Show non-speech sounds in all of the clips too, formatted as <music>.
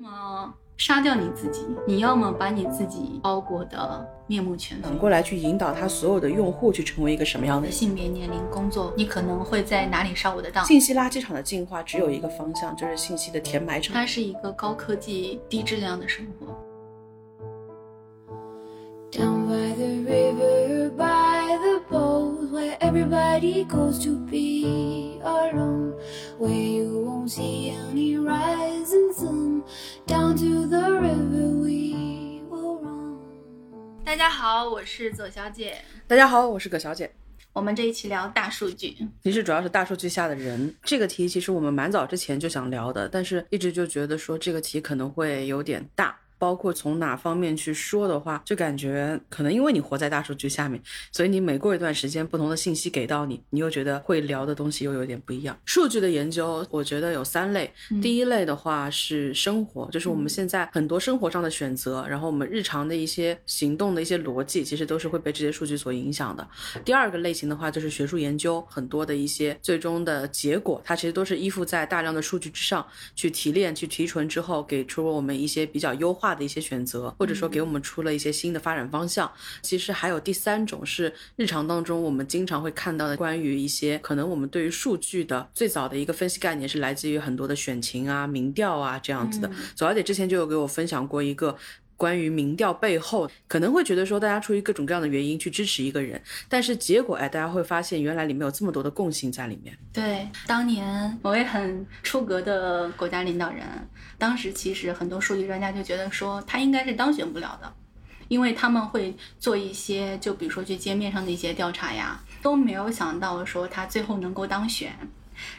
么杀掉你自己，你要么把你自己包裹的面目全非。反过来去引导他所有的用户去成为一个什么样的。性别、年龄、工作，你可能会在哪里上我的当？信息垃圾场的进化只有一个方向，就是信息的填埋场。它是一个高科技、低质量的生活。Where everybody goes to be alone, where you won't see any rising sun. Down to the river we will run. 大家好，我是左小姐。大家好，我是葛小姐。我们这一期聊大数据，其实主要是大数据下的人这个题，其实我们蛮早之前就想聊的，但是一直就觉得说这个题可能会有点大。包括从哪方面去说的话，就感觉可能因为你活在大数据下面，所以你每过一段时间，不同的信息给到你，你又觉得会聊的东西又有点不一样。数据的研究，我觉得有三类。第一类的话是生活，就是我们现在很多生活上的选择，然后我们日常的一些行动的一些逻辑，其实都是会被这些数据所影响的。第二个类型的话就是学术研究，很多的一些最终的结果，它其实都是依附在大量的数据之上去提炼、去提纯之后，给出了我们一些比较优化的一些选择，或者说给我们出了一些新的发展方向。其实还有第三种是日常当中我们经常会看到的，关于一些可能我们对于数据的最早的一个分析概念是来自于很多的选情啊、民调啊这样子的。左小姐之前就有给我分享过一个。关于民调背后，可能会觉得说大家出于各种各样的原因去支持一个人，但是结果哎，大家会发现原来里面有这么多的共性在里面。对，当年某位很出格的国家领导人，当时其实很多数据专家就觉得说他应该是当选不了的，因为他们会做一些，就比如说去街面上的一些调查呀，都没有想到说他最后能够当选。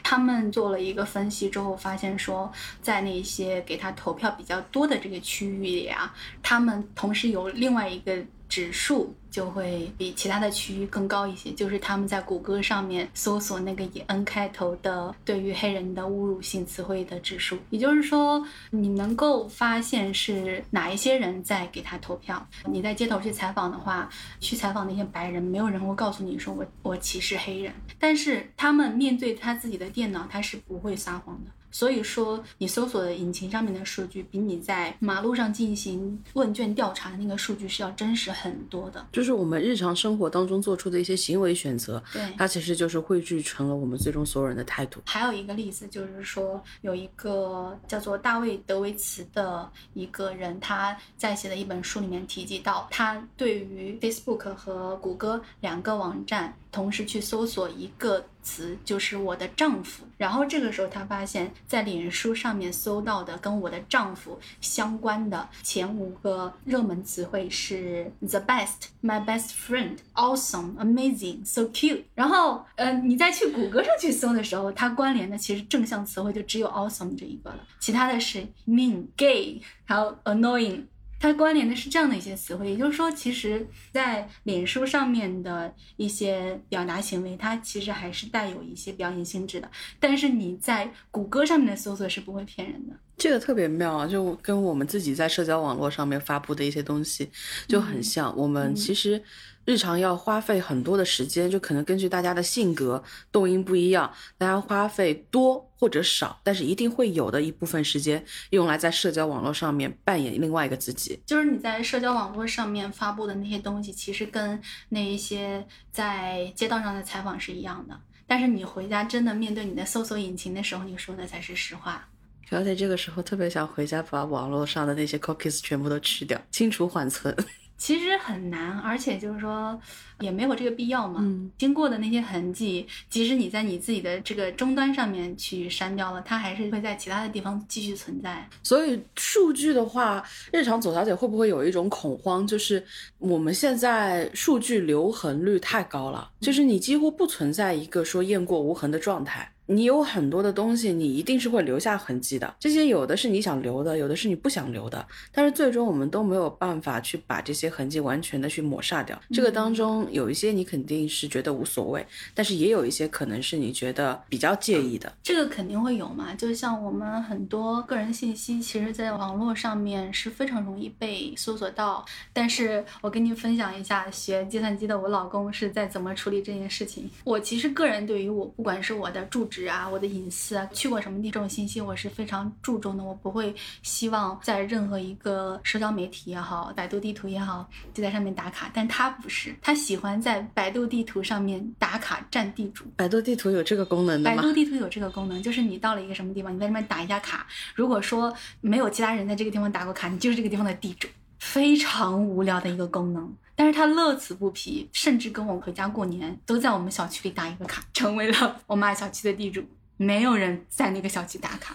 他们做了一个分析之后，发现说，在那些给他投票比较多的这个区域里啊，他们同时有另外一个指数就会比其他的区域更高一些，就是他们在谷歌上面搜索那个以 N 开头的对于黑人的侮辱性词汇的指数，也就是说，你能够发现是哪一些人在给他投票。你在街头去采访的话，去采访那些白人，没有人会告诉你说我我歧视黑人，但是他们面对他自己的电脑，他是不会撒谎的。所以说，你搜索的引擎上面的数据，比你在马路上进行问卷调查的那个数据是要真实很多的。就我们日常生活当中做出的一些行为选择，对，它其实就是汇聚成了我们最终所有人的态度。还有一个例子就是说，有一个叫做大卫·德维茨的一个人，他在写的一本书里面提及到，他对于 Facebook 和谷歌两个网站同时去搜索一个词，就是我的丈夫。然后这个时候他发现，在脸书上面搜到的跟我的丈夫相关的前五个热门词汇是 the best、my best friend、awesome、amazing、so cute。然后，呃，你再去谷歌上去搜的时候，它关联的其实正向词汇就只有 awesome 这一个了，其他的是 mean、gay，还有 annoying。它关联的是这样的一些词汇，也就是说，其实，在脸书上面的一些表达行为，它其实还是带有一些表演性质的。但是你在谷歌上面的搜索是不会骗人的。这个特别妙啊，就跟我们自己在社交网络上面发布的一些东西就很像。我们其实日常要花费很多的时间，就可能根据大家的性格、动因不一样，大家花费多或者少，但是一定会有的一部分时间用来在社交网络上面扮演另外一个自己。就是你在社交网络上面发布的那些东西，其实跟那一些在街道上的采访是一样的。但是你回家真的面对你的搜索引擎的时候，你说的才是实话。小姐这个时候特别想回家把网络上的那些 cookies 全部都吃掉，清除缓存。其实很难，而且就是说也没有这个必要嘛。嗯经过的那些痕迹，即使你在你自己的这个终端上面去删掉了，它还是会在其他的地方继续存在。所以数据的话，日常左小姐会不会有一种恐慌，就是我们现在数据留痕率太高了，就是你几乎不存在一个说雁过无痕的状态。你有很多的东西，你一定是会留下痕迹的。这些有的是你想留的，有的是你不想留的。但是最终我们都没有办法去把这些痕迹完全的去抹杀掉。这个当中有一些你肯定是觉得无所谓，但是也有一些可能是你觉得比较介意的。这个肯定会有嘛，就像我们很多个人信息，其实在网络上面是非常容易被搜索到。但是我跟您分享一下，学计算机的我老公是在怎么处理这件事情。我其实个人对于我不管是我的住址。址啊、我的隐私啊、去过什么地这种信息，我是非常注重的。我不会希望在任何一个社交媒体也好、百度地图也好，就在上面打卡。但他不是，他喜欢在百度地图上面打卡占地主。百度地图有这个功能的吗？百度地图有这个功能，就是你到了一个什么地方，你在那边打一下卡。如果说没有其他人在这个地方打过卡，你就是这个地方的地主。非常无聊的一个功能，但是他乐此不疲，甚至跟我回家过年都在我们小区里打一个卡，成为了我们小区的地主。没有人在那个小区打卡。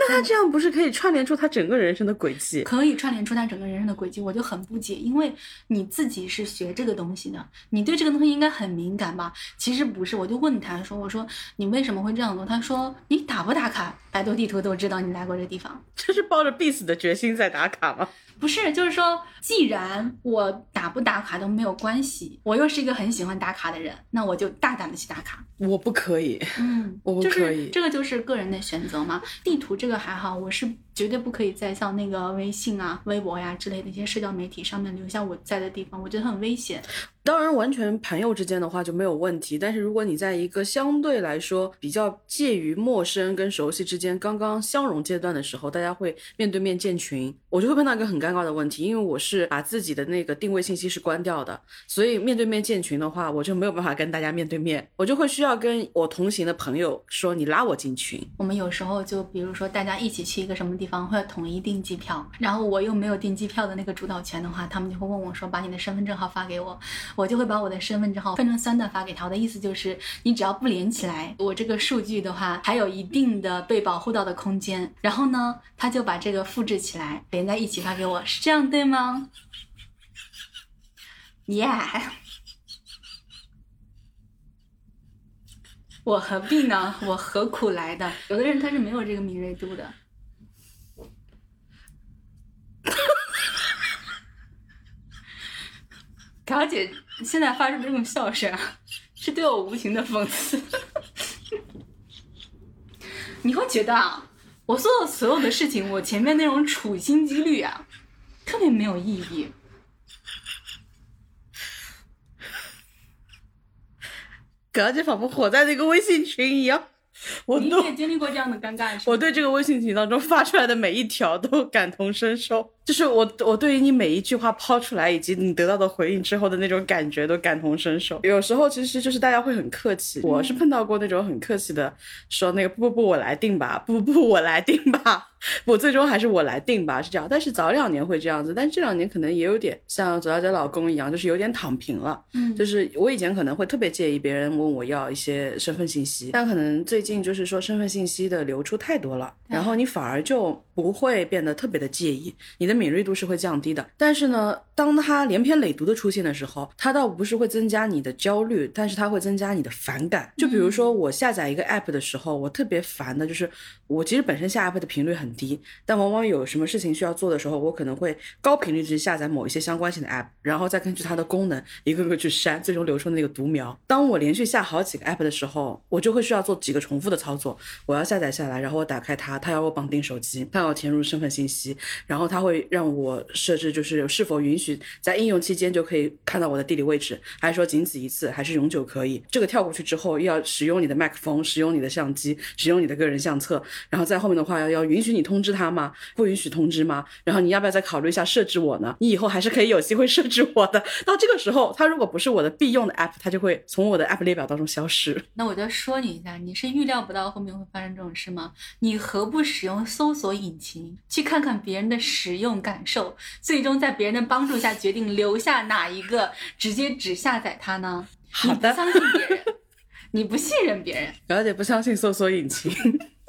那他这样不是可以串联出他整个人生的轨迹？可以串联出他整个人生的轨迹，我就很不解，因为你自己是学这个东西的，你对这个东西应该很敏感吧？其实不是，我就问他说：“我说你为什么会这样做？”他说：“你打不打卡，百度地图都知道你来过这地方。<laughs> ”这是抱着必死的决心在打卡吗？<laughs> 不是，就是说，既然我打不打卡都没有关系，我又是一个很喜欢打卡的人，那我就大胆的去打卡。我不可以，嗯，我不可以，这个就是个人的选择嘛。地图这个还好，我是绝对不可以在像那个微信啊、微博呀之类的一些社交媒体上面留下我在的地方，我觉得很危险。当然，完全朋友之间的话就没有问题。但是如果你在一个相对来说比较介于陌生跟熟悉之间，刚刚相融阶段的时候，大家会面对面建群，我就会碰到一个很尴尬的问题，因为我是把自己的那个定位信息是关掉的，所以面对面建群的话，我就没有办法跟大家面对面，我就会需要跟我同行的朋友说你拉我进群。我们有时候就比如说大家一起去一个什么地方，会统一订机票，然后我又没有订机票的那个主导权的话，他们就会问我说把你的身份证号发给我。我就会把我的身份证号分成三段发给他。我的意思就是，你只要不连起来，我这个数据的话还有一定的被保护到的空间。然后呢，他就把这个复制起来连在一起发给我，是这样对吗？Yeah，我何必呢？我何苦来的？有的人他是没有这个敏锐度的。桃姐现在发出这种笑声，是对我无情的讽刺。你会觉得啊，我做的所有的事情，我前面那种处心积虑啊，特别没有意义。桃姐仿佛活在那个微信群一样。<laughs> 我你也经历过这样的尴尬，我对这个微信群当中发出来的每一条都感同身受，就是我我对于你每一句话抛出来以及你得到的回应之后的那种感觉都感同身受。有时候其实就是大家会很客气，我是碰到过那种很客气的，说那个不不不我来定吧，不不不我来定吧。<laughs> 我最终还是我来定吧，是这样。但是早两年会这样子，但这两年可能也有点像左小姐老公一样，就是有点躺平了。嗯，就是我以前可能会特别介意别人问我要一些身份信息，但可能最近就是说身份信息的流出太多了，然后你反而就不会变得特别的介意，你的敏锐度是会降低的。但是呢，当它连篇累牍的出现的时候，它倒不是会增加你的焦虑，但是它会增加你的反感。就比如说我下载一个 app 的时候，我特别烦的就是我其实本身下 app 的频率很。低，但往往有什么事情需要做的时候，我可能会高频率去下载某一些相关性的 app，然后再根据它的功能一个个去删，最终留出那个独苗。当我连续下好几个 app 的时候，我就会需要做几个重复的操作。我要下载下来，然后我打开它，它要我绑定手机，它要填入身份信息，然后它会让我设置就是是否允许在应用期间就可以看到我的地理位置，还是说仅此一次，还是永久可以？这个跳过去之后，又要使用你的麦克风，使用你的相机，使用你的个人相册，然后在后面的话要要允许你。通知他吗？不允许通知吗？然后你要不要再考虑一下设置我呢？你以后还是可以有机会设置我的。<laughs> 到这个时候，它如果不是我的必用的 app，它就会从我的 app 列表当中消失。那我就说你一下，你是预料不到后面会发生这种事吗？你何不使用搜索引擎去看看别人的使用感受，最终在别人的帮助下决定留下哪一个，直接只下载它呢？好的，相信别人，你不信任别人，<laughs> 而且不相信搜索引擎。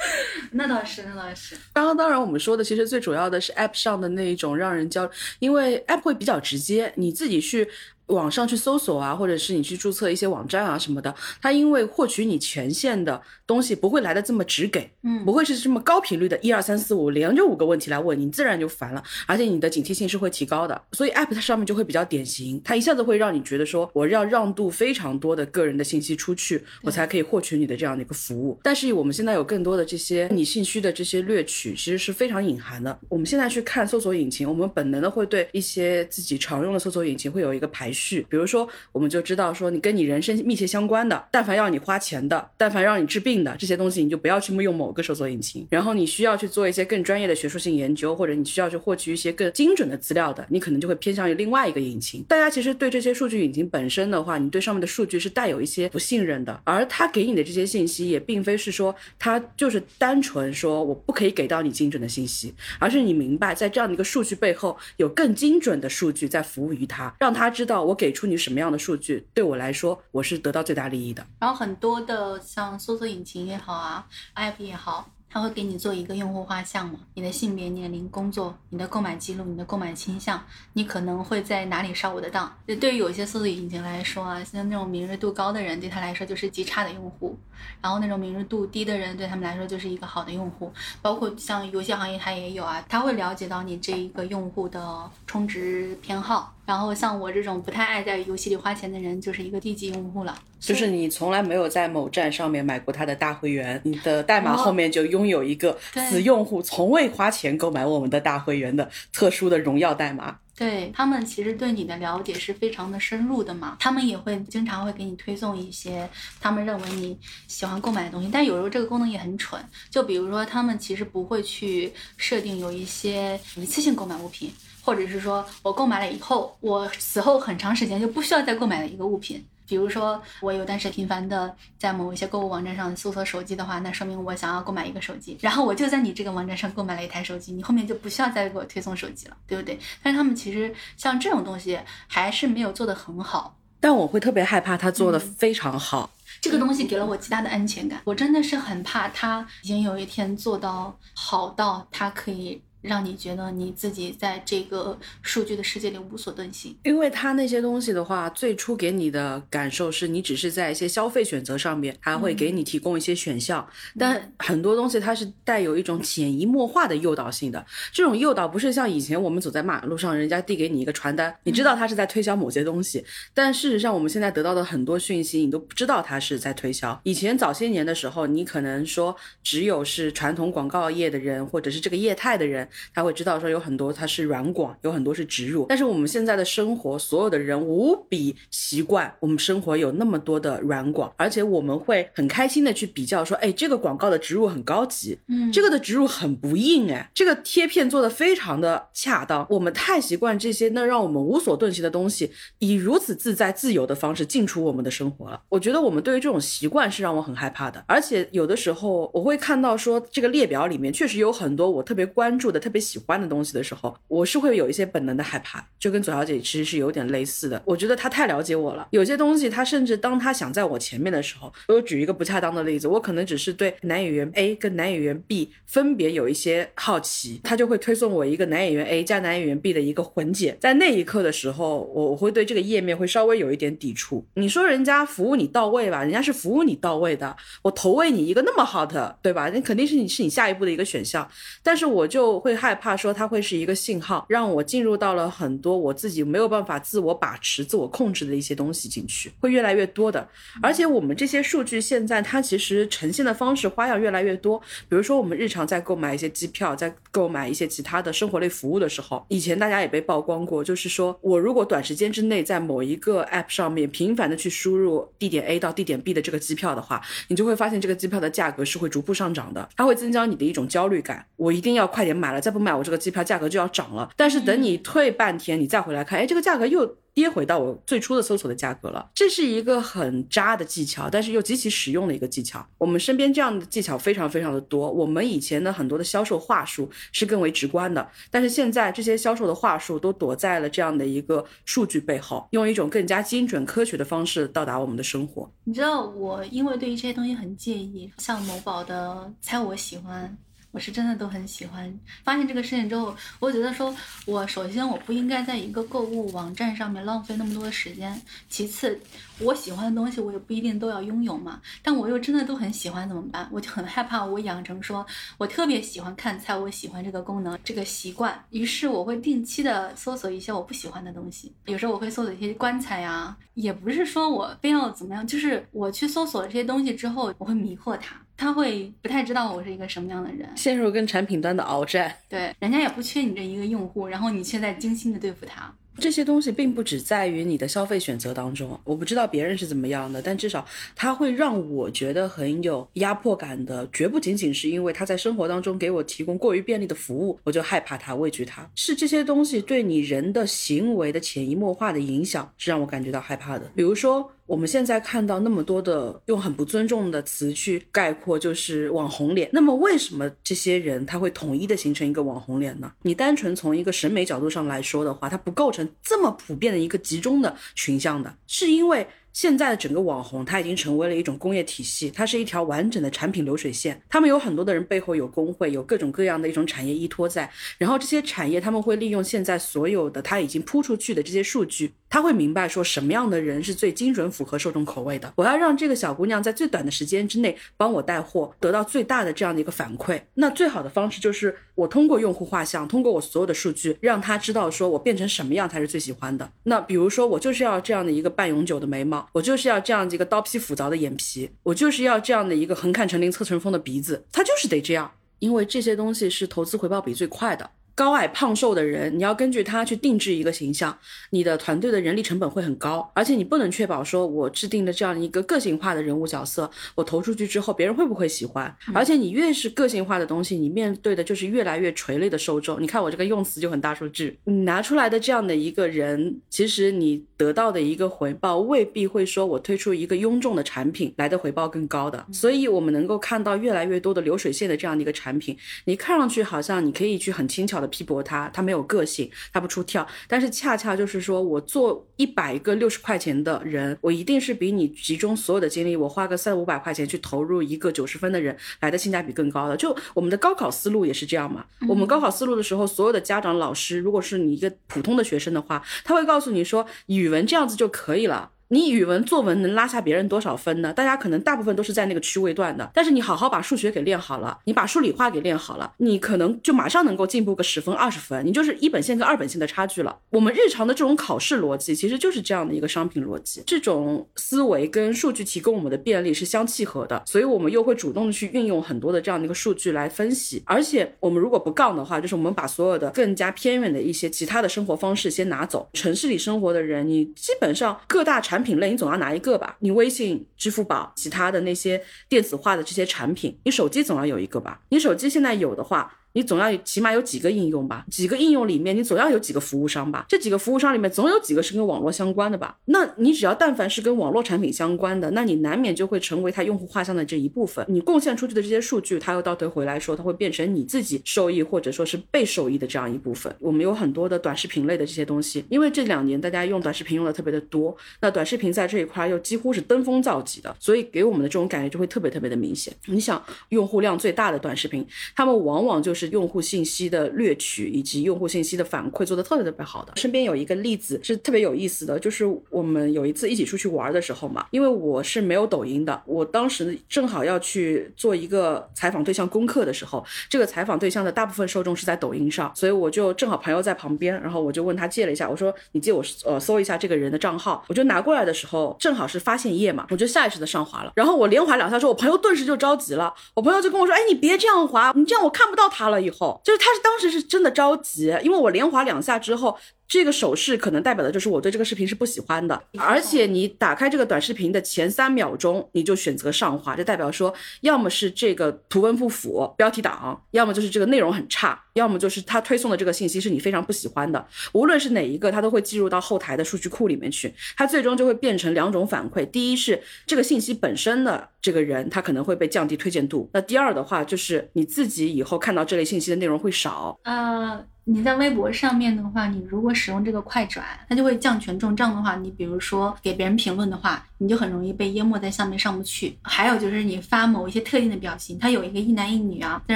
<laughs> 那倒是，那倒是。刚刚当然我们说的，其实最主要的是 App 上的那一种让人交，因为 App 会比较直接，你自己去。网上去搜索啊，或者是你去注册一些网站啊什么的，它因为获取你权限的东西不会来的这么直给，嗯，不会是这么高频率的，一二三四五连着五个问题来问你，自然就烦了，而且你的警惕性是会提高的，所以 app 它上面就会比较典型，它一下子会让你觉得说我要让渡非常多的个人的信息出去，我才可以获取你的这样的一个服务。但是我们现在有更多的这些你信息的这些掠取，其实是非常隐含的。我们现在去看搜索引擎，我们本能的会对一些自己常用的搜索引擎会有一个排序。绪。比如说，我们就知道说，你跟你人生密切相关的，但凡要你花钱的，但凡让你治病的这些东西，你就不要去用某个搜索引擎。然后你需要去做一些更专业的学术性研究，或者你需要去获取一些更精准的资料的，你可能就会偏向于另外一个引擎。大家其实对这些数据引擎本身的话，你对上面的数据是带有一些不信任的，而他给你的这些信息也并非是说他就是单纯说我不可以给到你精准的信息，而是你明白在这样的一个数据背后有更精准的数据在服务于他，让他知道我给出你什么样的数据对我来说我是得到最大利益的。然后很多的像搜索引擎也好啊，app 也好。它会给你做一个用户画像嘛？你的性别、年龄、工作、你的购买记录、你的购买倾向，你可能会在哪里上我的当？对于有些搜索引擎来说啊，像那种敏锐度高的人，对他来说就是极差的用户；然后那种敏锐度低的人，对他们来说就是一个好的用户。包括像游戏行业，它也有啊，它会了解到你这一个用户的充值偏好。然后像我这种不太爱在游戏里花钱的人，就是一个低级用户了。就是你从来没有在某站上面买过他的大会员，你的代码后面就拥有一个此用户从未花钱购买我们的大会员的特殊的荣耀代码。对他们其实对你的了解是非常的深入的嘛，他们也会经常会给你推送一些他们认为你喜欢购买的东西，但有时候这个功能也很蠢，就比如说他们其实不会去设定有一些一次性购买物品。或者是说我购买了以后，我死后很长时间就不需要再购买的一个物品。比如说我有段时间频繁的在某一些购物网站上搜索手机的话，那说明我想要购买一个手机，然后我就在你这个网站上购买了一台手机，你后面就不需要再给我推送手机了，对不对？但是他们其实像这种东西还是没有做得很好，但我会特别害怕他做的非常好。这个东西给了我极大的安全感，我真的是很怕他已经有一天做到好到他可以。让你觉得你自己在这个数据的世界里无所遁形，因为它那些东西的话，最初给你的感受是你只是在一些消费选择上面，还会给你提供一些选项，但很多东西它是带有一种潜移默化的诱导性的。这种诱导不是像以前我们走在马路上，人家递给你一个传单，你知道他是在推销某些东西，但事实上我们现在得到的很多讯息，你都不知道他是在推销。以前早些年的时候，你可能说只有是传统广告业的人，或者是这个业态的人。他会知道说有很多它是软广，有很多是植入。但是我们现在的生活，所有的人无比习惯我们生活有那么多的软广，而且我们会很开心的去比较说，哎，这个广告的植入很高级，嗯，这个的植入很不硬，哎，这个贴片做的非常的恰当。我们太习惯这些那让我们无所遁形的东西，以如此自在自由的方式进出我们的生活了。我觉得我们对于这种习惯是让我很害怕的。而且有的时候我会看到说，这个列表里面确实有很多我特别关注的、特别喜。欢的东西的时候，我是会有一些本能的害怕，就跟左小姐其实是有点类似的。我觉得她太了解我了，有些东西她甚至当她想在我前面的时候，我举一个不恰当的例子，我可能只是对男演员 A 跟男演员 B 分别有一些好奇，她就会推送我一个男演员 A 加男演员 B 的一个混剪。在那一刻的时候，我我会对这个页面会稍微有一点抵触。你说人家服务你到位吧，人家是服务你到位的，我投喂你一个那么好的，对吧？那肯定是你是你下一步的一个选项，但是我就会会害怕。说它会是一个信号，让我进入到了很多我自己没有办法自我把持、自我控制的一些东西进去，会越来越多的。而且我们这些数据现在它其实呈现的方式花样越来越多。比如说我们日常在购买一些机票，在购买一些其他的生活类服务的时候，以前大家也被曝光过，就是说我如果短时间之内在某一个 app 上面频繁的去输入地点 A 到地点 B 的这个机票的话，你就会发现这个机票的价格是会逐步上涨的，它会增加你的一种焦虑感。我一定要快点买了，再不买。我这个机票价格就要涨了，但是等你退半天，你再回来看，哎，这个价格又跌回到我最初的搜索的价格了。这是一个很渣的技巧，但是又极其实用的一个技巧。我们身边这样的技巧非常非常的多。我们以前的很多的销售话术是更为直观的，但是现在这些销售的话术都躲在了这样的一个数据背后，用一种更加精准科学的方式到达我们的生活。你知道，我因为对于这些东西很介意，像某宝的猜我喜欢。我是真的都很喜欢。发现这个事情之后，我觉得说，我首先我不应该在一个购物网站上面浪费那么多的时间。其次，我喜欢的东西我也不一定都要拥有嘛。但我又真的都很喜欢怎么办？我就很害怕我养成说我特别喜欢看菜，我喜欢这个功能这个习惯。于是我会定期的搜索一些我不喜欢的东西。有时候我会搜索一些棺材呀，也不是说我非要怎么样，就是我去搜索这些东西之后，我会迷惑它。他会不太知道我是一个什么样的人，陷入跟产品端的鏖战。对，人家也不缺你这一个用户，然后你却在精心的对付他。这些东西并不只在于你的消费选择当中，我不知道别人是怎么样的，但至少它会让我觉得很有压迫感的，绝不仅仅是因为它在生活当中给我提供过于便利的服务，我就害怕它、畏惧它，是这些东西对你人的行为的潜移默化的影响，是让我感觉到害怕的。比如说。我们现在看到那么多的用很不尊重的词去概括，就是网红脸。那么为什么这些人他会统一的形成一个网红脸呢？你单纯从一个审美角度上来说的话，它不构成这么普遍的一个集中的群像的，是因为。现在的整个网红，它已经成为了一种工业体系，它是一条完整的产品流水线。他们有很多的人背后有工会，有各种各样的一种产业依托在。然后这些产业他们会利用现在所有的他已经铺出去的这些数据，他会明白说什么样的人是最精准符合受众口味的。我要让这个小姑娘在最短的时间之内帮我带货，得到最大的这样的一个反馈。那最好的方式就是我通过用户画像，通过我所有的数据，让他知道说我变成什么样才是最喜欢的。那比如说我就是要这样的一个半永久的眉毛。我就是要这样子一个刀劈斧凿的眼皮，我就是要这样的一个横看成岭侧成峰的鼻子，他就是得这样，因为这些东西是投资回报比最快的。高矮胖瘦的人，你要根据他去定制一个形象，你的团队的人力成本会很高，而且你不能确保说我制定的这样一个个性化的人物角色，我投出去之后别人会不会喜欢？而且你越是个性化的东西，你面对的就是越来越垂类的受众。你看我这个用词就很大数据，你拿出来的这样的一个人，其实你得到的一个回报未必会说我推出一个庸众的产品来的回报更高的。所以我们能够看到越来越多的流水线的这样的一个产品，你看上去好像你可以去很轻巧的。批驳它，它没有个性，它不出跳。但是恰恰就是说，我做一百个六十块钱的人，我一定是比你集中所有的精力，我花个三五百块钱去投入一个九十分的人来的性价比更高的。就我们的高考思路也是这样嘛。我们高考思路的时候，所有的家长老师，如果是你一个普通的学生的话，他会告诉你说，语文这样子就可以了。你语文作文能拉下别人多少分呢？大家可能大部分都是在那个区位段的，但是你好好把数学给练好了，你把数理化给练好了，你可能就马上能够进步个十分二十分，你就是一本线跟二本线的差距了。我们日常的这种考试逻辑其实就是这样的一个商品逻辑，这种思维跟数据提供我们的便利是相契合的，所以我们又会主动的去运用很多的这样的一个数据来分析。而且我们如果不杠的话，就是我们把所有的更加偏远的一些其他的生活方式先拿走，城市里生活的人，你基本上各大产品类你总要拿一个吧，你微信、支付宝、其他的那些电子化的这些产品，你手机总要有一个吧？你手机现在有的话。你总要起码有几个应用吧？几个应用里面，你总要有几个服务商吧？这几个服务商里面，总有几个是跟网络相关的吧？那你只要但凡是跟网络产品相关的，那你难免就会成为它用户画像的这一部分。你贡献出去的这些数据，它又倒推回来说，它会变成你自己受益或者说是被受益的这样一部分。我们有很多的短视频类的这些东西，因为这两年大家用短视频用的特别的多，那短视频在这一块又几乎是登峰造极的，所以给我们的这种感觉就会特别特别的明显。你想，用户量最大的短视频，他们往往就是。是用户信息的掠取以及用户信息的反馈做的特别特别好的。身边有一个例子是特别有意思的，就是我们有一次一起出去玩的时候嘛，因为我是没有抖音的，我当时正好要去做一个采访对象功课的时候，这个采访对象的大部分受众是在抖音上，所以我就正好朋友在旁边，然后我就问他借了一下，我说你借我呃搜一下这个人的账号，我就拿过来的时候正好是发现页嘛，我就下意识的上滑了，然后我连滑两下之后，我朋友顿时就着急了，我朋友就跟我说，哎你别这样滑，你这样我看不到他。了以后，就是他是当时是真的着急，因为我连滑两下之后。这个手势可能代表的就是我对这个视频是不喜欢的，而且你打开这个短视频的前三秒钟，你就选择上滑，就代表说，要么是这个图文不符，标题党，要么就是这个内容很差，要么就是他推送的这个信息是你非常不喜欢的。无论是哪一个，它都会记录到后台的数据库里面去，它最终就会变成两种反馈：第一是这个信息本身的这个人，他可能会被降低推荐度；那第二的话，就是你自己以后看到这类信息的内容会少。嗯。你在微博上面的话，你如果使用这个快转，它就会降权重。这样的话，你比如说给别人评论的话，你就很容易被淹没在下面上不去。还有就是你发某一些特定的表情，它有一个一男一女啊，在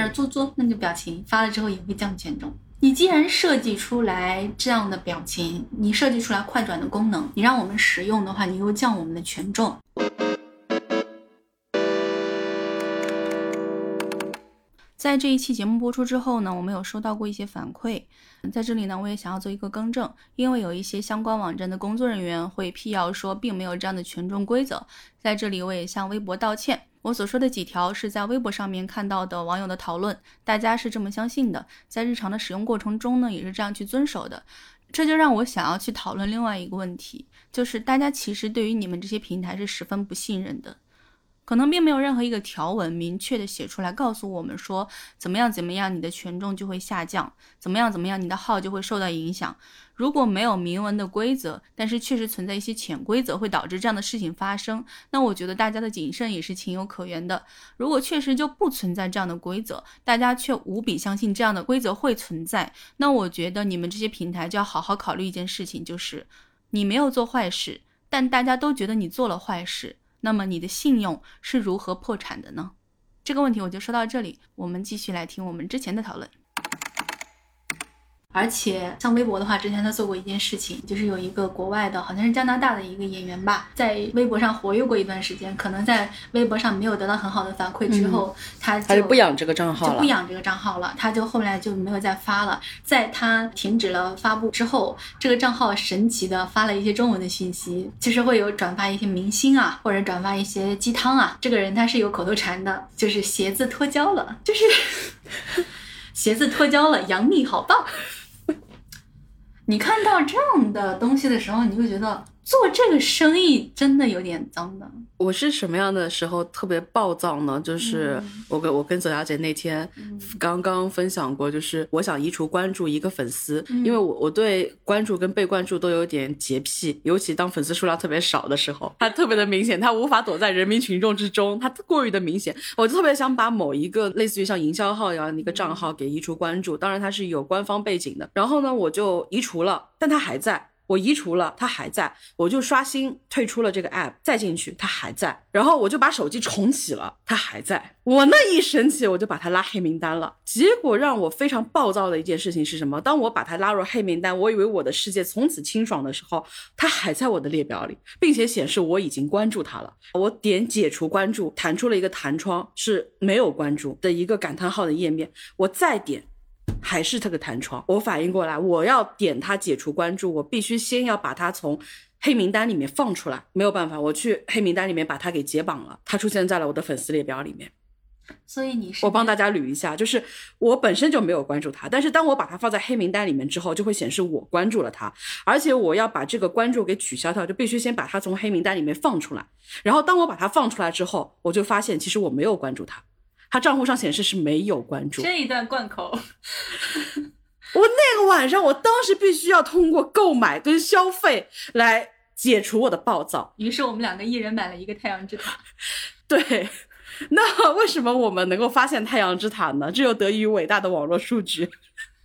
那做作那个表情，发了之后也会降权重。你既然设计出来这样的表情，你设计出来快转的功能，你让我们使用的话，你又降我们的权重。在这一期节目播出之后呢，我们有收到过一些反馈，在这里呢，我也想要做一个更正，因为有一些相关网站的工作人员会辟谣说，并没有这样的权重规则，在这里我也向微博道歉。我所说的几条是在微博上面看到的网友的讨论，大家是这么相信的，在日常的使用过程中呢，也是这样去遵守的。这就让我想要去讨论另外一个问题，就是大家其实对于你们这些平台是十分不信任的。可能并没有任何一个条文明确的写出来告诉我们说怎么样怎么样你的权重就会下降，怎么样怎么样你的号就会受到影响。如果没有明文的规则，但是确实存在一些潜规则会导致这样的事情发生，那我觉得大家的谨慎也是情有可原的。如果确实就不存在这样的规则，大家却无比相信这样的规则会存在，那我觉得你们这些平台就要好好考虑一件事情，就是你没有做坏事，但大家都觉得你做了坏事。那么你的信用是如何破产的呢？这个问题我就说到这里，我们继续来听我们之前的讨论。而且像微博的话，之前他做过一件事情，就是有一个国外的，好像是加拿大的一个演员吧，在微博上活跃过一段时间，可能在微博上没有得到很好的反馈之后，他他就不养这个账号了，就不养这个账号了，他就后来就没有再发了。在他停止了发布之后，这个账号神奇的发了一些中文的信息，就是会有转发一些明星啊，或者转发一些鸡汤啊。这个人他是有口头禅的，就是鞋子脱胶了，就是 <laughs> 鞋子脱胶了，杨幂好棒。你看到这样的东西的时候，你会觉得做这个生意真的有点脏的。我是什么样的时候特别暴躁呢？就是我跟我跟左小姐那天刚刚分享过，就是我想移除关注一个粉丝，因为我我对关注跟被关注都有点洁癖，尤其当粉丝数量特别少的时候，它特别的明显，它无法躲在人民群众之中，它过于的明显，我就特别想把某一个类似于像营销号一样的一个账号给移除关注，当然它是有官方背景的，然后呢我就移除了，但它还在。我移除了，它还在，我就刷新退出了这个 app，再进去它还在，然后我就把手机重启了，它还在。我那一生气，我就把它拉黑名单了。结果让我非常暴躁的一件事情是什么？当我把它拉入黑名单，我以为我的世界从此清爽的时候，它还在我的列表里，并且显示我已经关注它了。我点解除关注，弹出了一个弹窗，是没有关注的一个感叹号的页面。我再点。还是这个弹窗，我反应过来，我要点他解除关注，我必须先要把它从黑名单里面放出来。没有办法，我去黑名单里面把它给解绑了，它出现在了我的粉丝列表里面。所以你是我帮大家捋一下，就是我本身就没有关注他，但是当我把它放在黑名单里面之后，就会显示我关注了他，而且我要把这个关注给取消掉，就必须先把它从黑名单里面放出来。然后当我把它放出来之后，我就发现其实我没有关注他。他账户上显示是没有关注。这一段贯口，我那个晚上，我当时必须要通过购买跟消费来解除我的暴躁。于是我们两个一人买了一个太阳之塔。对，那为什么我们能够发现太阳之塔呢？这又得益于伟大的网络数据。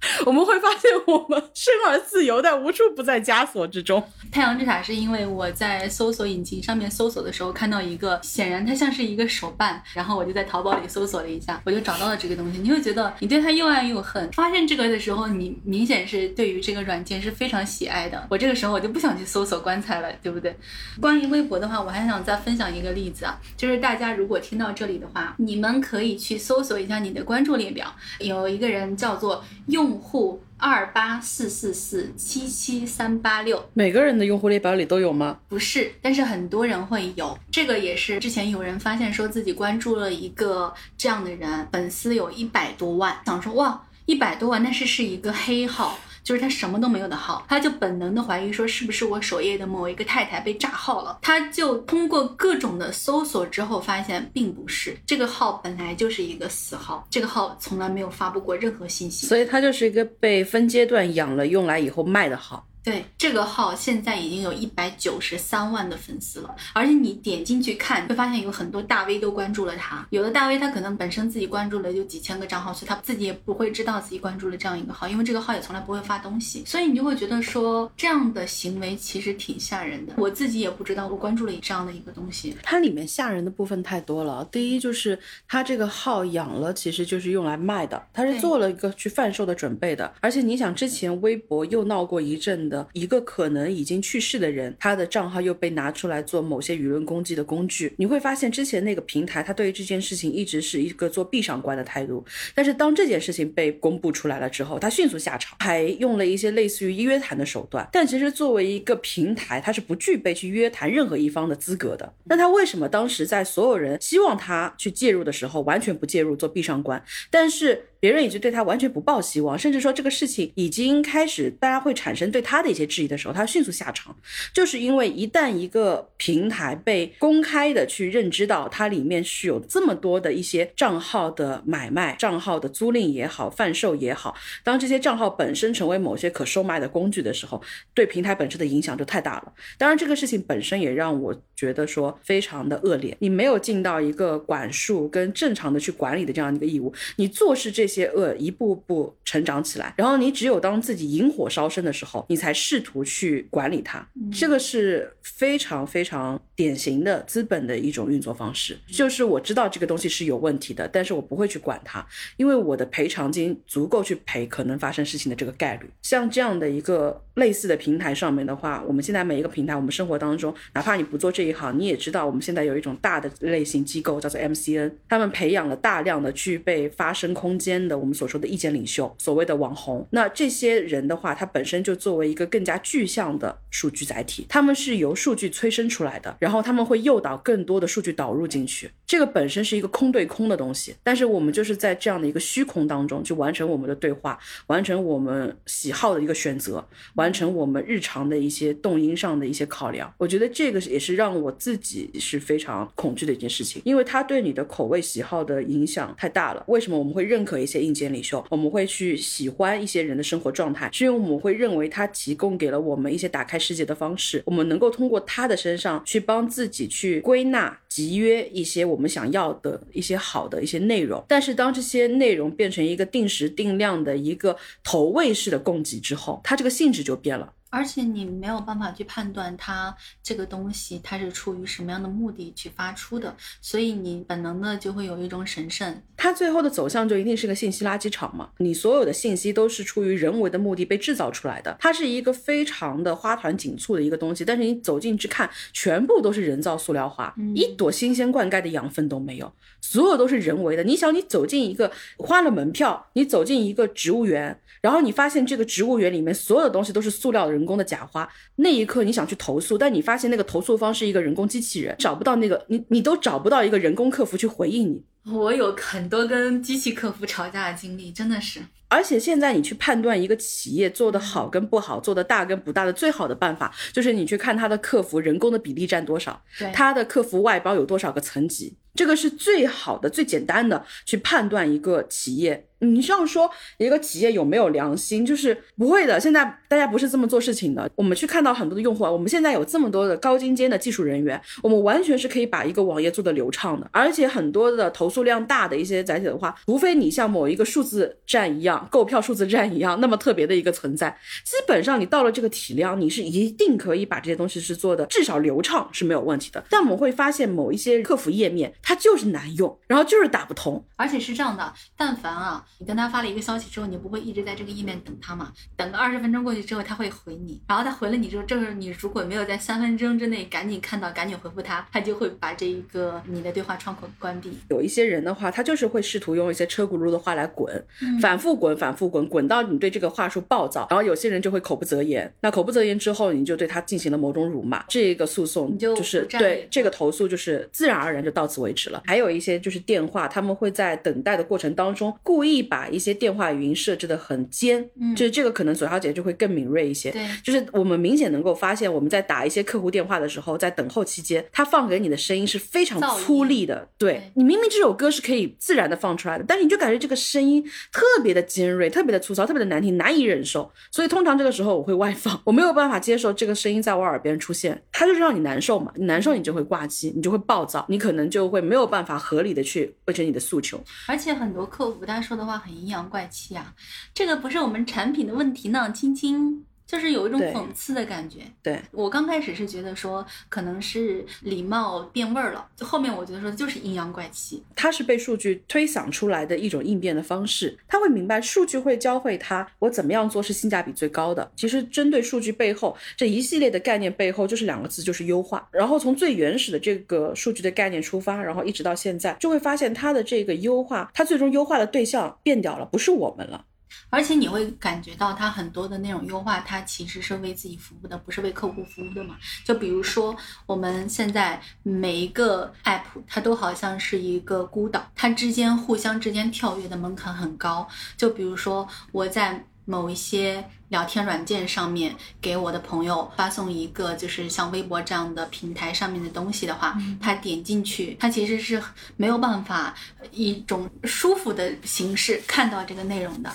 <laughs> 我们会发现，我们生而自由，但无处不在枷锁之中。太阳之塔是因为我在搜索引擎上面搜索的时候看到一个，显然它像是一个手办，然后我就在淘宝里搜索了一下，我就找到了这个东西。你会觉得你对它又爱又恨。发现这个的时候，你明显是对于这个软件是非常喜爱的。我这个时候我就不想去搜索棺材了，对不对？关于微博的话，我还想再分享一个例子啊，就是大家如果听到这里的话，你们可以去搜索一下你的关注列表，有一个人叫做用。用户二八四四四七七三八六，每个人的用户列表里都有吗？不是，但是很多人会有。这个也是之前有人发现说自己关注了一个这样的人，粉丝有一百多万，想说哇，一百多万，但是是一个黑号。就是他什么都没有的号，他就本能的怀疑说是不是我首页的某一个太太被炸号了。他就通过各种的搜索之后发现并不是这个号本来就是一个死号，这个号从来没有发布过任何信息，所以他就是一个被分阶段养了用来以后卖的号。对这个号现在已经有一百九十三万的粉丝了，而且你点进去看，会发现有很多大 V 都关注了他。有的大 V 他可能本身自己关注了就几千个账号，所以他自己也不会知道自己关注了这样一个号，因为这个号也从来不会发东西。所以你就会觉得说这样的行为其实挺吓人的。我自己也不知道我关注了这样的一个东西，它里面吓人的部分太多了。第一就是他这个号养了，其实就是用来卖的，他是做了一个去贩售的准备的。而且你想，之前微博又闹过一阵的一个可能已经去世的人，他的账号又被拿出来做某些舆论攻击的工具。你会发现，之前那个平台，他对于这件事情一直是一个做闭上关的态度。但是当这件事情被公布出来了之后，他迅速下场，还用了一些类似于约谈的手段。但其实作为一个平台，他是不具备去约谈任何一方的资格的。那他为什么当时在所有人希望他去介入的时候，完全不介入做闭上关？但是别人已经对他完全不抱希望，甚至说这个事情已经开始大家会产生对他的一些质疑的时候，他迅速下场，就是因为一旦一个平台被公开的去认知到它里面是有这么多的一些账号的买卖、账号的租赁也好、贩售也好，当这些账号本身成为某些可售卖的工具的时候，对平台本身的影响就太大了。当然，这个事情本身也让我觉得说非常的恶劣，你没有尽到一个管束跟正常的去管理的这样一个义务，你做事这些恶一步步成长起来，然后你只有当自己引火烧身的时候，你才试图去管理它，这个是非常非常典型的资本的一种运作方式。就是我知道这个东西是有问题的，但是我不会去管它，因为我的赔偿金足够去赔可能发生事情的这个概率。像这样的一个类似的平台上面的话，我们现在每一个平台，我们生活当中，哪怕你不做这一行，你也知道我们现在有一种大的类型机构叫做 MCN，他们培养了大量的具备发声空间的我们所说的意见领袖，所谓的网红。那这些人的话，他本身就作为一个更加具象的数据载体，他们是由数据催生出来的，然后他们会诱导更多的数据导入进去。这个本身是一个空对空的东西，但是我们就是在这样的一个虚空当中去完成我们的对话，完成我们喜好的一个选择，完成我们日常的一些动因上的一些考量。我觉得这个也是让我自己是非常恐惧的一件事情，因为它对你的口味喜好的影响太大了。为什么我们会认可一一些硬件领袖？我们会去喜欢一些人的生活状态，是因为我们会认为他提供给了我们一些打开世界的方式，我们能够通过他的身上去帮自己去归纳、集约一些我们想要的一些好的一些内容。但是当这些内容变成一个定时定量的一个投喂式的供给之后，它这个性质就变了。而且你没有办法去判断它这个东西它是出于什么样的目的去发出的，所以你本能的就会有一种审慎。它最后的走向就一定是个信息垃圾场嘛？你所有的信息都是出于人为的目的被制造出来的，它是一个非常的花团锦簇的一个东西，但是你走进去看，全部都是人造塑料花，一朵新鲜灌溉的养分都没有，所有都是人为的。你想，你走进一个花了门票，你走进一个植物园。然后你发现这个植物园里面所有的东西都是塑料人工的假花，那一刻你想去投诉，但你发现那个投诉方是一个人工机器人，找不到那个你你都找不到一个人工客服去回应你。我有很多跟机器客服吵架的经历，真的是。而且现在你去判断一个企业做得好跟不好，做得大跟不大的最好的办法，就是你去看它的客服人工的比例占多少，对它的客服外包有多少个层级，这个是最好的、最简单的去判断一个企业。你这样说，一个企业有没有良心，就是不会的。现在大家不是这么做事情的。我们去看到很多的用户啊，我们现在有这么多的高精尖的技术人员，我们完全是可以把一个网页做得流畅的。而且很多的投诉量大的一些载体的话，除非你像某一个数字站一样，购票数字站一样那么特别的一个存在，基本上你到了这个体量，你是一定可以把这些东西是做的至少流畅是没有问题的。但我们会发现某一些客服页面它就是难用，然后就是打不通。而且是这样的，但凡啊，你跟他发了一个消息之后，你不会一直在这个页面等他嘛？等个二十分钟过去之后，他会回你，然后他回了你之后，这时候你如果没有在三分钟之内赶紧看到，赶紧回复他，他就会把这一个你的对话窗口关闭。有一些人的话，他就是会试图用一些车轱辘的话来滚，嗯反复滚，反复滚，滚到你对这个话术暴躁，然后有些人就会口不择言。那口不择言之后，你就对他进行了某种辱骂，这个诉讼你就是对这个投诉就是自然而然就到此为止了。还有一些就是电话，他们会在等待的过程当中故意把一些电话语音设置的很尖，嗯就是这个可能左小姐就会更敏锐一些。对就是我们明显能够发现，我们在打一些客户电话的时候，在等候期间，他放给你的声音是非常粗粝的。对对你明明这首歌是可以自然的放出来的，但是你就感觉这个声音特别的尖锐、特别的粗糙、特别的难听，难以忍受。所以通常这个时候我会外放，<laughs> 我没有办法接受这个声音在我耳边出现，它就是让你难受嘛。你难受，你就会挂机，你就会暴躁，你可能就会没有办法合理的去完成你的诉求。而且很多客服他说的话话很阴阳怪气啊，这个不是我们产品的问题呢，亲亲。就是有一种讽刺的感觉。对，我刚开始是觉得说可能是礼貌变味儿了，就后面我觉得说就是阴阳怪气。他是被数据推想出来的一种应变的方式。他会明白，数据会教会他我怎么样做是性价比最高的。其实针对数据背后这一系列的概念背后，就是两个字，就是优化。然后从最原始的这个数据的概念出发，然后一直到现在，就会发现它的这个优化，它最终优化的对象变掉了，不是我们了。而且你会感觉到它很多的那种优化，它其实是为自己服务的，不是为客户服务的嘛。就比如说我们现在每一个 app，它都好像是一个孤岛，它之间互相之间跳跃的门槛很高。就比如说我在某一些聊天软件上面给我的朋友发送一个就是像微博这样的平台上面的东西的话，他点进去，他其实是没有办法以一种舒服的形式看到这个内容的。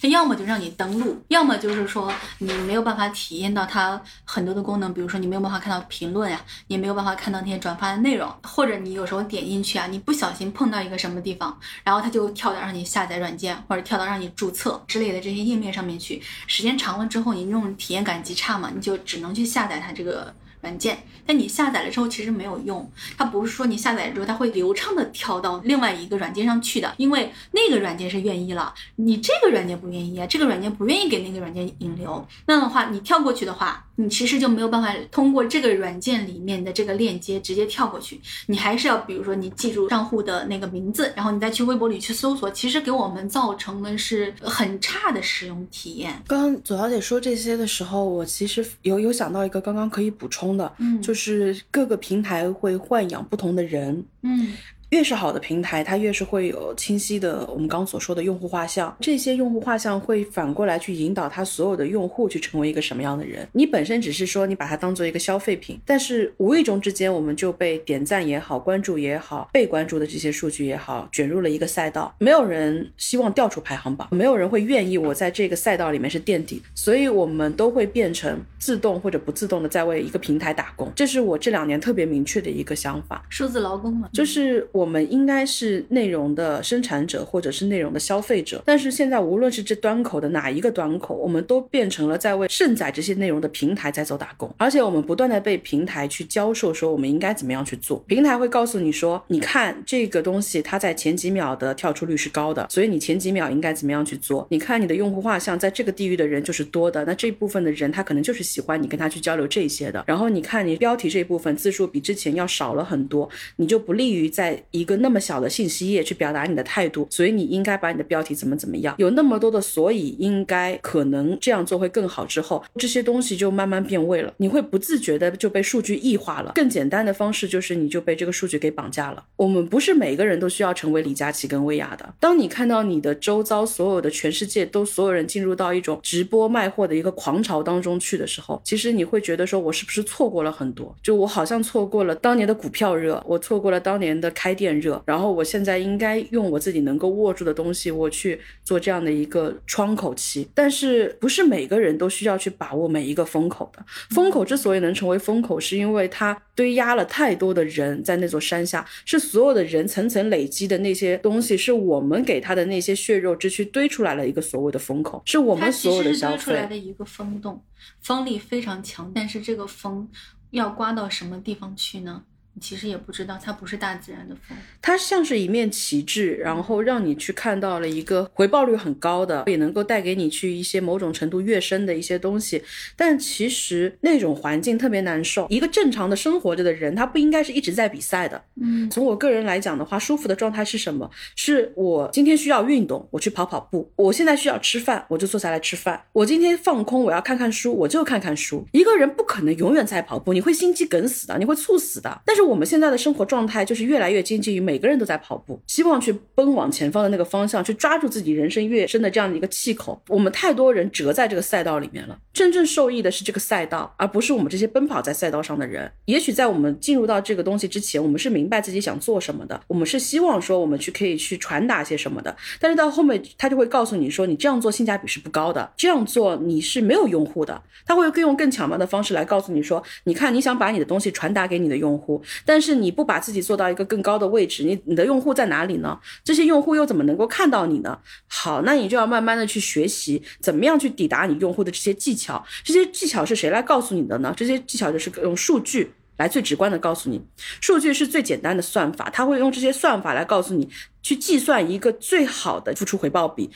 它要么就让你登录，要么就是说你没有办法体验到它很多的功能，比如说你没有办法看到评论呀，你没有办法看到那些转发的内容，或者你有时候点进去啊，你不小心碰到一个什么地方，然后它就跳到让你下载软件，或者跳到让你注册之类的这些页面上面去，时间长了之后，你那种体验感极差嘛，你就只能去下载它这个。软件，但你下载了之后其实没有用，它不是说你下载之后它会流畅的跳到另外一个软件上去的，因为那个软件是愿意了，你这个软件不愿意啊，这个软件不愿意给那个软件引流，那样的话你跳过去的话，你其实就没有办法通过这个软件里面的这个链接直接跳过去，你还是要比如说你记住账户的那个名字，然后你再去微博里去搜索，其实给我们造成的是很差的使用体验。刚刚左小姐说这些的时候，我其实有有想到一个刚刚可以补充的，嗯就是各个平台会豢养不同的人，嗯越是好的平台，它越是会有清晰的我们刚刚所说的用户画像。这些用户画像会反过来去引导他所有的用户去成为一个什么样的人。你本身只是说你把它当做一个消费品，但是无意中之间我们就被点赞也好、关注也好、被关注的这些数据也好，卷入了一个赛道。没有人希望掉出排行榜，没有人会愿意我在这个赛道里面是垫底，所以我们都会变成自动或者不自动的在为一个平台打工。这是我这两年特别明确的一个想法。数字劳工嘛，就是我我们应该是内容的生产者，或者是内容的消费者。但是现在，无论是这端口的哪一个端口，我们都变成了在为盛载这些内容的平台在走打工。而且我们不断的被平台去教授说我们应该怎么样去做。平台会告诉你说，你看这个东西它在前几秒的跳出率是高的，所以你前几秒应该怎么样去做。你看你的用户画像在这个地域的人就是多的，那这部分的人他可能就是喜欢你跟他去交流这些的。然后你看你标题这一部分字数比之前要少了很多，你就不利于在一个那么小的信息页去表达你的态度，所以你应该把你的标题怎么怎么样。有那么多的所以应该可能这样做会更好之后，这些东西就慢慢变味了，你会不自觉的就被数据异化了。更简单的方式就是你就被这个数据给绑架了。我们不是每个人都需要成为李佳琦跟薇娅的。当你看到你的周遭所有的全世界都所有人进入到一种直播卖货的一个狂潮当中去的时候，其实你会觉得说我是不是错过了很多？就我好像错过了当年的股票热，我错过了当年的开店热，然后我现在应该用我自己能够握住的东西，我去做这样的一个窗口期。但是不是每个人都需要去把握每一个风口的？风口之所以能成为风口，是因为它堆压了太多的人在那座山下，是所有的人层层累积的那些东西，是我们给他的那些血肉之躯堆出来了一个所谓的风口，是我们所有的消费堆出来。的一个风洞，风力非常强，但是这个风要刮到什么地方去呢？你其实也不知道，它不是大自然的风。它像是一面旗帜，然后让你去看到了一个回报率很高的，也能够带给你去一些某种程度跃升的一些东西。但其实那种环境特别难受。一个正常的生活着的人，他不应该是一直在比赛的。嗯从我个人来讲的话，舒服的状态是什么？是我今天需要运动，我去跑跑步；我现在需要吃饭，我就坐下来吃饭；我今天放空，我要看看书，我就看看书。一个人不可能永远在跑步，你会心肌梗死的，你会猝死的。但是我们现在的生活状态就是越来越接近于每个人都在跑步，希望去奔往前方的那个方向，去抓住自己人生跃升的这样的一个气口。我们太多人折在这个赛道里面了，真正受益的是这个赛道，而不是我们这些奔跑在赛道上的人。也许在我们进入到这个东西之前，我们是明白自己想做什么的，我们是希望说我们去可以去传达些什么的。但是到后面，他就会告诉你说，你这样做性价比是不高的，这样做你是没有用户的。他会更用更巧妙的方式来告诉你说，你看你想把你的东西传达给你的用户，但是你不把自己做到一个更高的位置，你你的用户在哪里呢？这些用户又怎么能够看到你呢？好，那你就要慢慢的去学习怎么样去抵达你用户的这些技巧。这些技巧是谁来告诉你的呢？这些技巧就是用数据。来最直观的告诉你，数据是最简单的算法，它会用这些算法来告诉你去计算一个最好的付出回报比。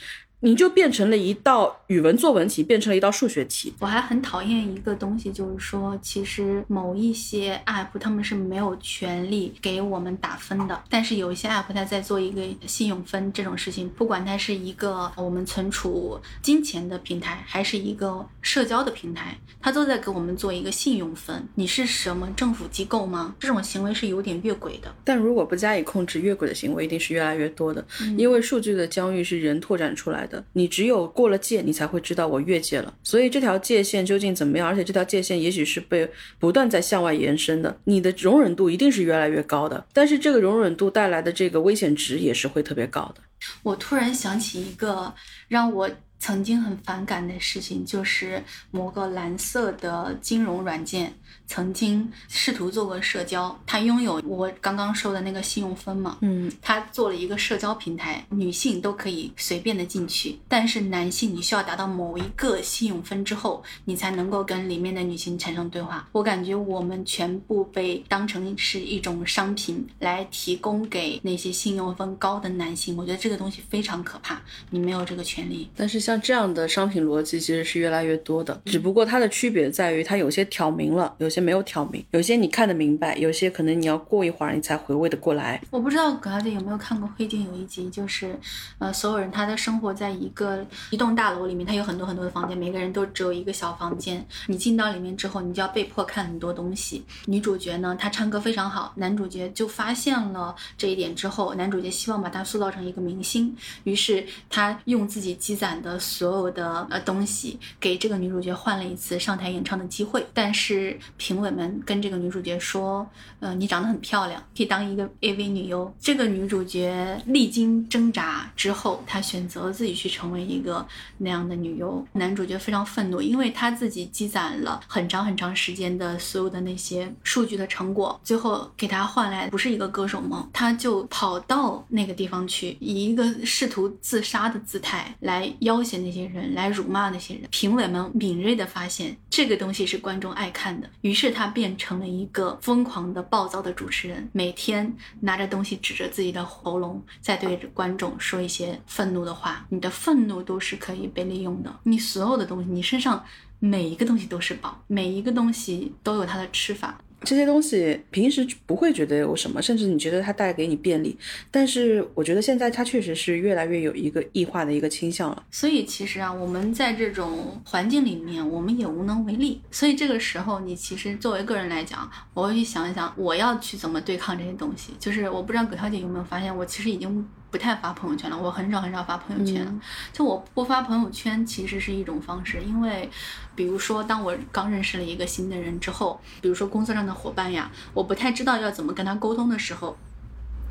你就变成了一道语文作文题，变成了一道数学题。我还很讨厌一个东西，就是说，其实某一些 app 他们是没有权利给我们打分的，但是有一些 app 它在做一个信用分这种事情，不管它是一个我们存储金钱的平台，还是一个社交的平台，它都在给我们做一个信用分。你是什么政府机构吗？这种行为是有点越轨的。但如果不加以控制，越轨的行为一定是越来越多的，因为数据的疆域是人拓展出来的。你只有过了界，你才会知道我越界了。所以这条界限究竟怎么样？而且这条界限也许是被不断在向外延伸的，你的容忍度一定是越来越高的。但是这个容忍度带来的这个危险值也是会特别高的。我突然想起一个让我曾经很反感的事情，就是某个蓝色的金融软件曾经试图做过社交，它拥有我刚刚说的那个信用分嘛，嗯，它做了一个社交平台，女性都可以随便的进去，但是男性你需要达到某一个信用分之后，你才能够跟里面的女性产生对话。我感觉我们全部被当成是一种商品来提供给那些信用分高的男性，我觉得这个东西非常可怕，你没有这个权利。但是像这样的商品逻辑其实是越来越多的，只不过它的区别在于它有些挑明了，有些没有挑明，有些你看得明白，有些可能你要过一会儿你才回味得过来。我不知道葛小姐有没有看过《黑镜》有一集，就是，呃，所有人他的生活在一个一栋大楼里面，他有很多很多的房间，每个人都只有一个小房间。你进到里面之后，你就要被迫看很多东西。女主角呢，她唱歌非常好，男主角就发现了这一点之后，男主角希望把她塑造成一个明明星，于是他用自己积攒的所有的呃东西，给这个女主角换了一次上台演唱的机会。但是评委们跟这个女主角说，呃，你长得很漂亮，可以当一个 AV 女优。这个女主角历经挣扎之后，她选择自己去成为一个那样的女优。男主角非常愤怒，因为他自己积攒了很长很长时间的所有的那些数据的成果，最后给他换来不是一个歌手梦，他就跑到那个地方去，以一个试图自杀的姿态来要挟那些人，来辱骂那些人。评委们敏锐地发现这个东西是观众爱看的，于是他变成了一个疯狂的、暴躁的主持人，每天拿着东西指着自己的喉咙，在对着观众说一些愤怒的话。你的愤怒都是可以被利用的，你所有的东西，你身上每一个东西都是宝，每一个东西都有它的吃法。这些东西平时不会觉得有什么，甚至你觉得它带给你便利，但是我觉得现在它确实是越来越有一个异化的一个倾向了。所以其实啊，我们在这种环境里面，我们也无能为力。所以这个时候，你其实作为个人来讲，我会去想一想，我要去怎么对抗这些东西。就是我不知道葛小姐有没有发现，我其实已经不太发朋友圈了，我很少很少发朋友圈了。嗯就我不发朋友圈，其实是一种方式，因为比如说，当我刚认识了一个新的人之后，比如说工作上的伙伴呀，我不太知道要怎么跟他沟通的时候。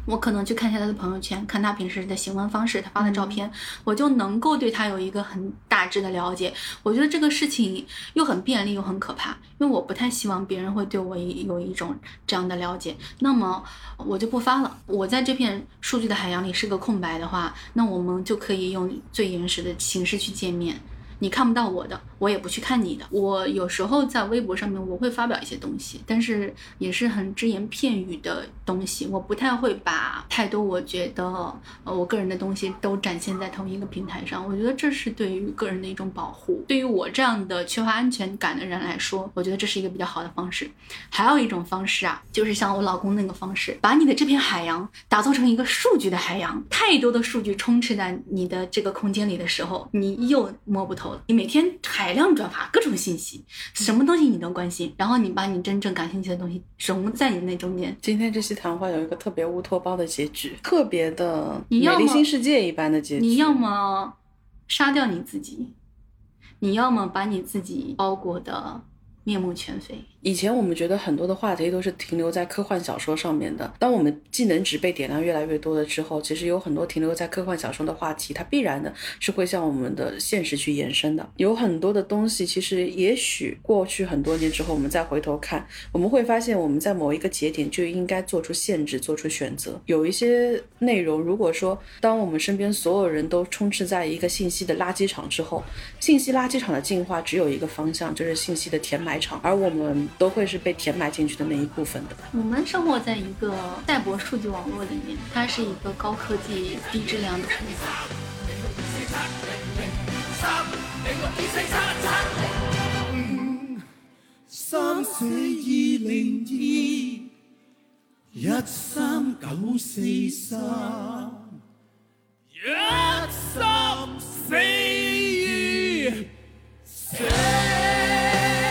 我可能去看一下他的朋友圈，看他平时的行文方式，他发的照片，我就能够对他有一个很大致的了解。我觉得这个事情又很便利又很可怕，因为我不太希望别人会对我有一种这样的了解。那么我就不发了。我在这片数据的海洋里是个空白的话，那我们就可以用最原始的形式去见面。你看不到我的，我也不去看你的。我有时候在微博上面我会发表一些东西，但是也是很只言片语的东西，我不太会把太多我觉得呃我个人的东西都展现在同一个平台上。我觉得这是对于个人的一种保护。对于我这样的缺乏安全感的人来说，我觉得这是一个比较好的方式。还有一种方式啊，就是像我老公那个方式，把你的这片海洋打造成一个数据的海洋，太多的数据充斥在你的这个空间里的时候，你又摸不透了。你每天海量转发各种信息，什么东西你都关心，然后你把你真正感兴趣的东西融在你那中间。今天这期谈话有一个特别乌托邦的结局，特别的你要么美丽新世界一般的结局。你要么杀掉你自己，你要么把你自己包裹的面目全非。以前我们觉得很多的话题都是停留在科幻小说上面的，当我们技能值被点亮越来越多了之后，其实有很多停留在科幻小说的话题，它必然的是会向我们的现实去延伸的。有很多的东西，其实也许过去很多年之后，我们再回头看，我们会发现我们在某一个节点就应该做出限制，做出选择。有一些内容，如果说当我们身边所有人都充斥在一个信息的垃圾场之后，信息垃圾场的进化只有一个方向，就是信息的填埋而我们都会是被填埋进去的那一部分的。我们生活在一个赛博数据网络里面，它是一个高科技低质量的存在。三四二零二一三九四三一三四二。